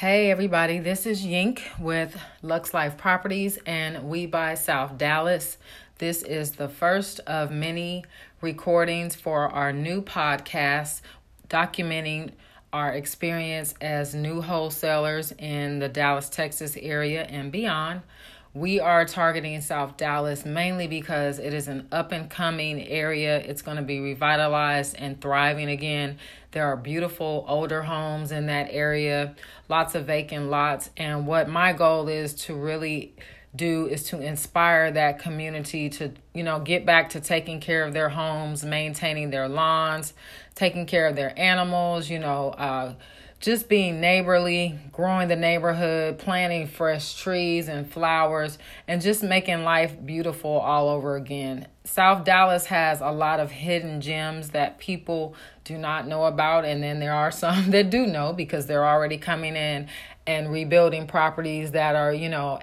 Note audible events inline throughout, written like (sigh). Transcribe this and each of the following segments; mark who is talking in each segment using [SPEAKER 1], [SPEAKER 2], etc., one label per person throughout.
[SPEAKER 1] Hey everybody, this is Yink with Luxe Life Properties and We Buy South Dallas. This is the first of many recordings for our new podcast documenting our experience as new wholesalers in the Dallas, Texas area and beyond. We are targeting South Dallas mainly because it is an up and coming area. It's going to be revitalized and thriving again. There are beautiful older homes in that area, lots of vacant lots. And what my goal is to really do is to inspire that community to, you know, get back to taking care of their homes, maintaining their lawns, taking care of their animals, you know, uh, just being neighborly, growing the neighborhood, planting fresh trees and flowers, and just making life beautiful all over again. South Dallas has a lot of hidden gems that people do not know about, and then there are (laughs) some that do know because they're already coming in and rebuilding properties that are, you know,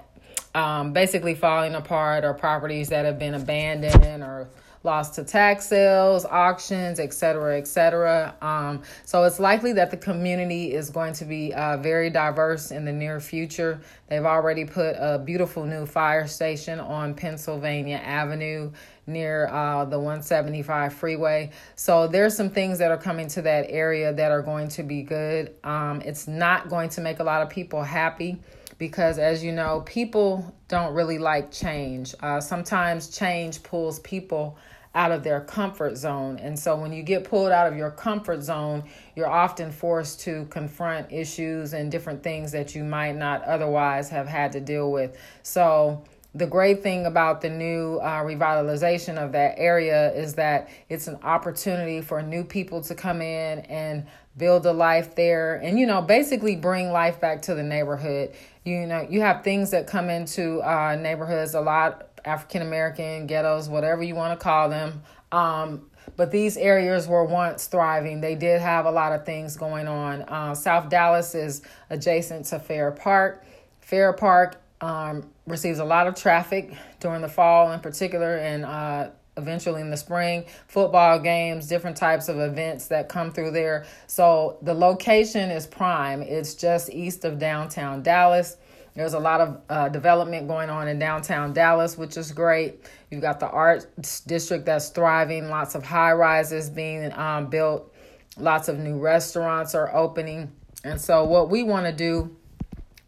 [SPEAKER 1] um, basically falling apart or properties that have been abandoned or lost to tax sales, auctions, etc., etc. Um, so it's likely that the community is going to be uh, very diverse in the near future. They've already put a beautiful new fire station on Pennsylvania Avenue near uh, the 175 freeway. So there's some things that are coming to that area that are going to be good. Um, it's not going to make a lot of people happy because as you know people don't really like change. Uh, sometimes change pulls people out of their comfort zone. And so when you get pulled out of your comfort zone you're often forced to confront issues and different things that you might not otherwise have had to deal with. So the great thing about the new uh, revitalization of that area is that it's an opportunity for new people to come in and build a life there and you know basically bring life back to the neighborhood. You know you have things that come into uh, neighborhoods a lot african american ghettos whatever you want to call them. Um, but these areas were once thriving. They did have a lot of things going on. Uh, south dallas is adjacent to fair park. Fair park um, receives a lot of traffic during the fall in particular and uh, eventually in the spring. Football games different types of events that come through there. So the location is prime. It's just east of downtown dallas. There's a lot of uh, development going on in downtown dallas which is great. You've got the arts district that's thriving. Lots of high rises being um, built. Lots of new restaurants are opening. And so what we want to do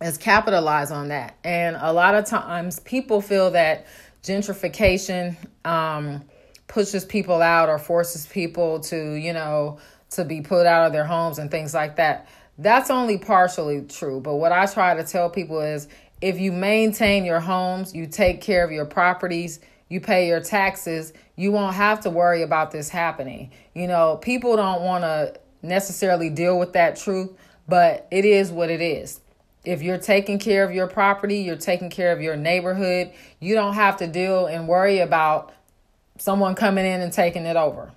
[SPEAKER 1] is capitalize on that and a lot of times people feel that gentrification um, pushes people out or forces people to, you know, to be put out of their homes and things like that. That's only partially true. But what I try to tell people is if you maintain your homes, you take care of your properties, you pay your taxes, you won't have to worry about this happening. You know, people don't want to necessarily deal with that truth, but it is what it is if you're taking care of your property, you're taking care of your neighborhood, you don't have to deal and worry about someone coming in and taking it over.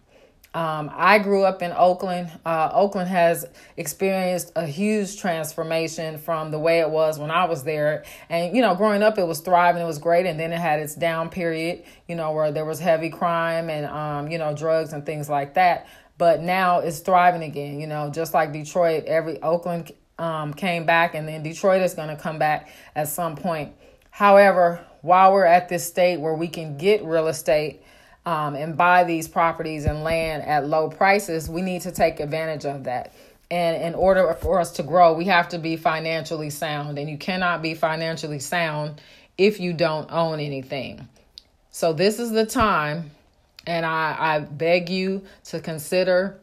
[SPEAKER 1] Um, I grew up in Oakland. Uh, Oakland has experienced a huge transformation from the way it was when I was there. And, you know, growing up, it was thriving, it was great. And then it had its down period, you know, where there was heavy crime and, um, you know, drugs and things like that. But now it's thriving again, you know, just like Detroit, every Oakland um, came back, and then Detroit is going to come back at some point. However, while we're at this state where we can get real estate um, and buy these properties and land at low prices, we need to take advantage of that. And in order for us to grow, we have to be financially sound. And you cannot be financially sound if you don't own anything. So, this is the time, and I, I beg you to consider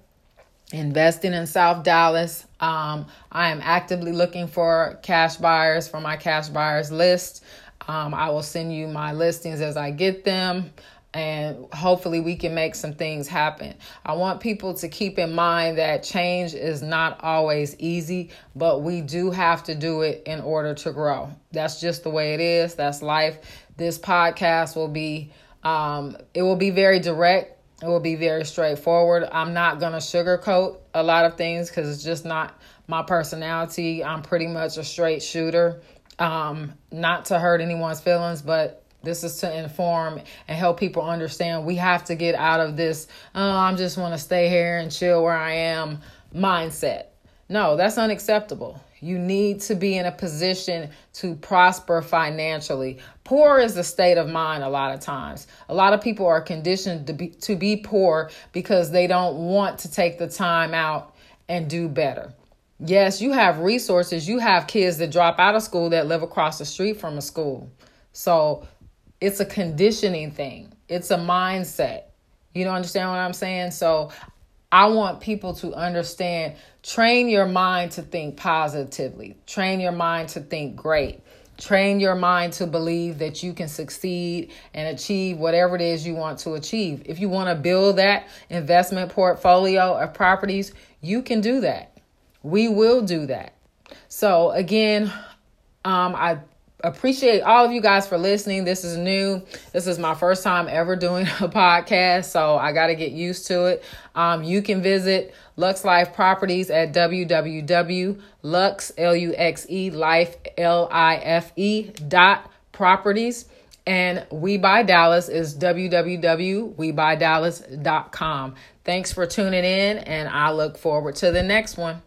[SPEAKER 1] investing in South Dallas. Um, I am actively looking for cash buyers for my cash buyers list. Um, I will send you my listings as I get them and hopefully we can make some things happen. I want people to keep in mind that change is not always easy, but we do have to do it in order to grow. That's just the way it is. That's life. This podcast will be um, it will be very direct it will be very straightforward. I'm not going to sugarcoat a lot of things because it's just not my personality. I'm pretty much a straight shooter. Um, not to hurt anyone's feelings, but this is to inform and help people understand we have to get out of this, oh, I'm just want to stay here and chill where I am mindset. No, that's unacceptable. You need to be in a position to prosper financially. Poor is a state of mind a lot of times. A lot of people are conditioned to be to be poor because they don't want to take the time out and do better. Yes, you have resources. You have kids that drop out of school that live across the street from a school. So it's a conditioning thing. It's a mindset. You don't understand what I'm saying? So I want people to understand train your mind to think positively, train your mind to think great. Train your mind to believe that you can succeed and achieve whatever it is you want to achieve. If you want to build that investment portfolio of properties, you can do that. We will do that. So, again, um, I appreciate all of you guys for listening. This is new. This is my first time ever doing (laughs) a podcast, so I got to get used to it. Um, you can visit Luxe Life Properties at www.lux, L-U-X-E, life, L-I-F-E dot properties. And We Buy Dallas is www.webuydallas.com. Thanks for tuning in, and I look forward to the next one.